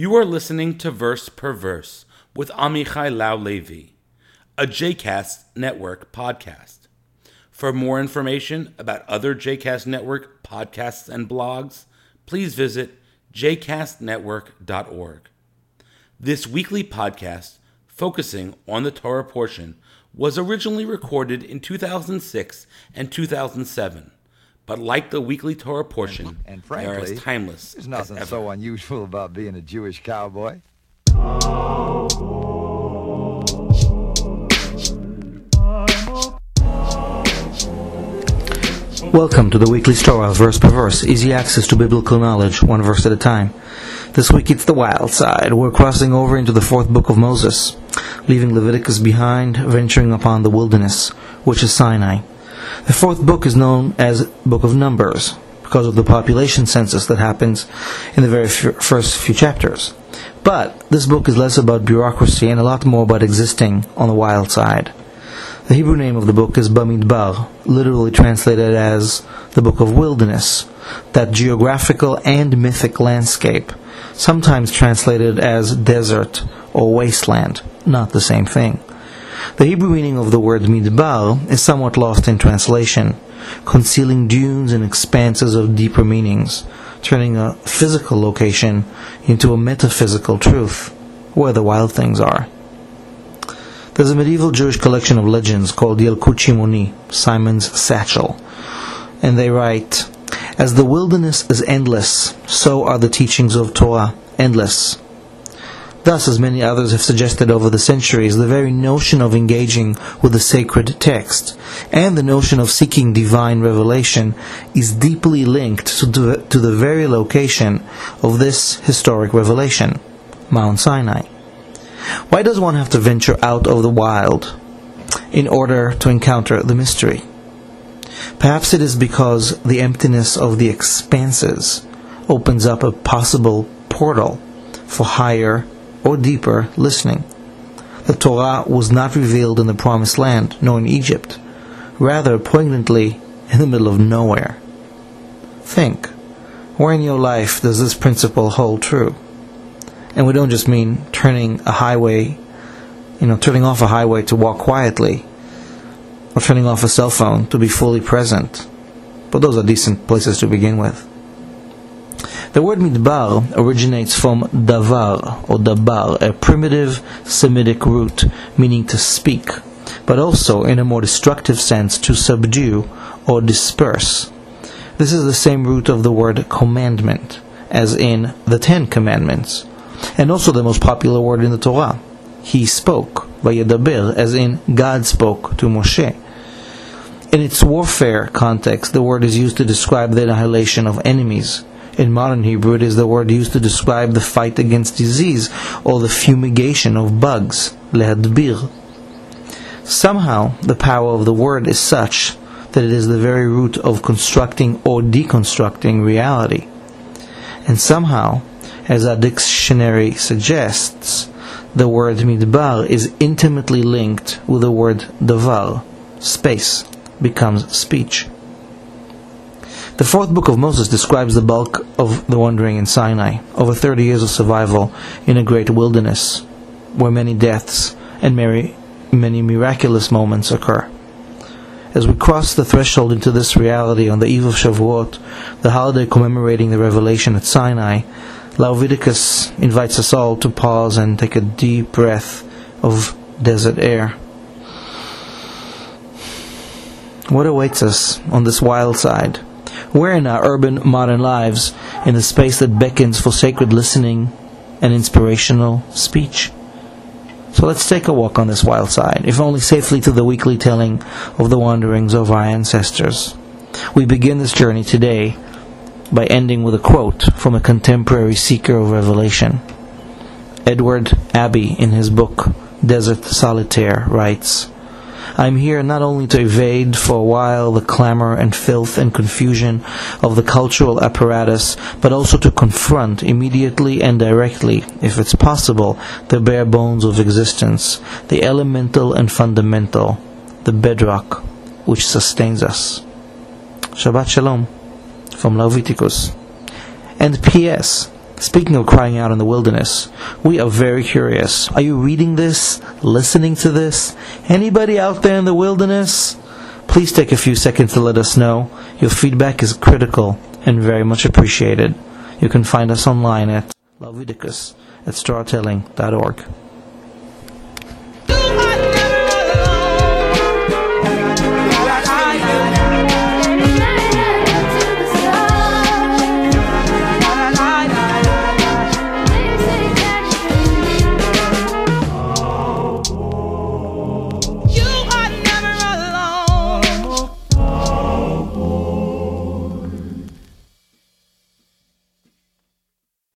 You are listening to Verse per Verse with Amichai Lau-Lavie, a JCast Network podcast. For more information about other JCast Network podcasts and blogs, please visit jcastnetwork.org. This weekly podcast, focusing on the Torah portion, was originally recorded in 2006 and 2007 but like the weekly Torah portion, and, and they are frankly, as timeless There's as nothing ever. so unusual about being a Jewish cowboy. Welcome to the weekly Torah, verse per verse, easy access to biblical knowledge, one verse at a time. This week it's the wild side. We're crossing over into the fourth book of Moses, leaving Leviticus behind, venturing upon the wilderness, which is Sinai. The fourth book is known as Book of Numbers because of the population census that happens in the very f- first few chapters. But this book is less about bureaucracy and a lot more about existing on the wild side. The Hebrew name of the book is Bamidbar, literally translated as the Book of Wilderness, that geographical and mythic landscape, sometimes translated as desert or wasteland, not the same thing. The Hebrew meaning of the word midbar is somewhat lost in translation, concealing dunes and expanses of deeper meanings, turning a physical location into a metaphysical truth, where the wild things are. There's a medieval Jewish collection of legends called Shimoni, Simon's Satchel, and they write, As the wilderness is endless, so are the teachings of Torah endless. Thus, as many others have suggested over the centuries, the very notion of engaging with the sacred text and the notion of seeking divine revelation is deeply linked to the, to the very location of this historic revelation, Mount Sinai. Why does one have to venture out of the wild in order to encounter the mystery? Perhaps it is because the emptiness of the expanses opens up a possible portal for higher or deeper listening. The Torah was not revealed in the Promised Land, nor in Egypt, rather poignantly in the middle of nowhere. Think, where in your life does this principle hold true? And we don't just mean turning a highway, you know, turning off a highway to walk quietly, or turning off a cell phone to be fully present. But those are decent places to begin with. The word midbar originates from davar or dabar, a primitive Semitic root meaning to speak, but also in a more destructive sense to subdue or disperse. This is the same root of the word commandment, as in the Ten Commandments, and also the most popular word in the Torah. He spoke, vayedaber, as in God spoke to Moshe. In its warfare context, the word is used to describe the annihilation of enemies. In modern Hebrew, it is the word used to describe the fight against disease or the fumigation of bugs, lehadbir. Somehow, the power of the word is such that it is the very root of constructing or deconstructing reality. And somehow, as our dictionary suggests, the word midbar is intimately linked with the word davar, space, becomes speech. The fourth book of Moses describes the bulk of the wandering in Sinai, over 30 years of survival in a great wilderness, where many deaths and many, many miraculous moments occur. As we cross the threshold into this reality on the eve of Shavuot, the holiday commemorating the revelation at Sinai, Leviticus invites us all to pause and take a deep breath of desert air. What awaits us on this wild side? Where in our urban modern lives, in the space that beckons for sacred listening and inspirational speech? So let's take a walk on this wild side, if only safely to the weekly telling of the wanderings of our ancestors. We begin this journey today by ending with a quote from a contemporary seeker of revelation. Edward Abbey, in his book Desert Solitaire, writes, I am here not only to evade for a while the clamor and filth and confusion of the cultural apparatus, but also to confront immediately and directly, if it's possible, the bare bones of existence, the elemental and fundamental, the bedrock which sustains us. Shabbat Shalom from Leviticus. And P.S. Speaking of crying out in the wilderness, we are very curious. Are you reading this? Listening to this? Anybody out there in the wilderness? Please take a few seconds to let us know. Your feedback is critical and very much appreciated. You can find us online at Leviticus at storahtelling.org.